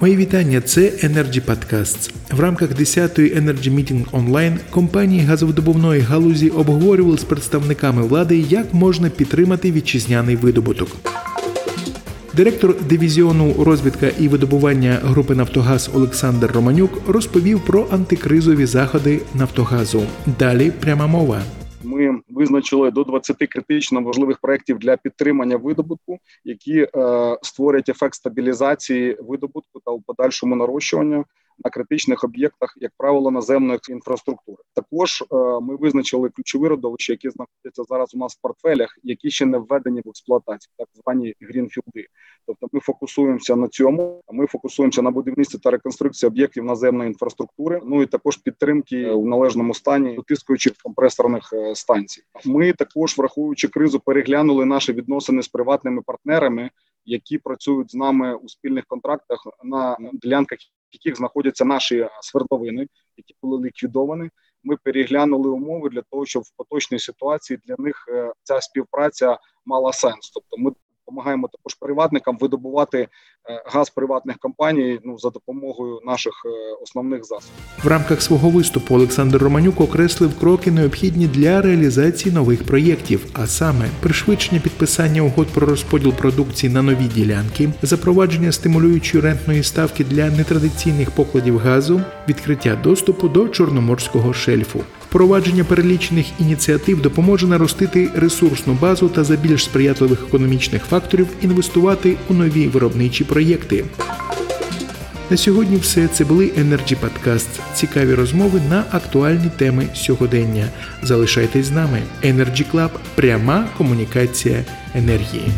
Мої вітання. Це Energy Podcasts. В рамках 10-ї Energy Meeting Online компанії газовидобувної галузі обговорювали з представниками влади, як можна підтримати вітчизняний видобуток. Директор дивізіону розвідка і видобування групи Нафтогаз Олександр Романюк розповів про антикризові заходи Нафтогазу. Далі пряма мова. Ми визначили до 20 критично важливих проєктів для підтримання видобутку, які е, створять ефект стабілізації видобутку та у подальшому нарощування на критичних об'єктах, як правило, наземної інфраструктури. Також е, ми визначили ключові родовища, які знаходяться зараз у нас в портфелях, які ще не введені в експлуатацію, так звані грінфілди. Тобто, ми фокусуємося на цьому. Ми фокусуємося на будівництві та реконструкції об'єктів наземної інфраструктури. Ну і також підтримки у належному стані дотискуючих компресорних е, станцій. Ми також, враховуючи кризу, переглянули наші відносини з приватними партнерами, які працюють з нами у спільних контрактах на ділянках, яких знаходяться наші свердловини, які були ліквідовані. Ми переглянули умови для того, щоб в поточній ситуації для них е, ця співпраця мала сенс. Тобто, ми допомагаємо також приватникам видобувати е, газ приватних компаній ну за допомогою наших е, основних засобів. В рамках свого виступу Олександр Романюк окреслив кроки, необхідні для реалізації нових проєктів, а саме пришвидшення підписання угод про розподіл продукції на нові ділянки, запровадження стимулюючої рентної ставки для нетрадиційних покладів газу, відкриття доступу до чорноморського шельфу. Впровадження перелічених ініціатив допоможе наростити ресурсну базу та за більш сприятливих економічних факторів інвестувати у нові виробничі проєкти. На сьогодні все це були Energy Podcast. Цікаві розмови на актуальні теми сьогодення. Залишайтесь з нами. Energy Club – пряма комунікація енергії.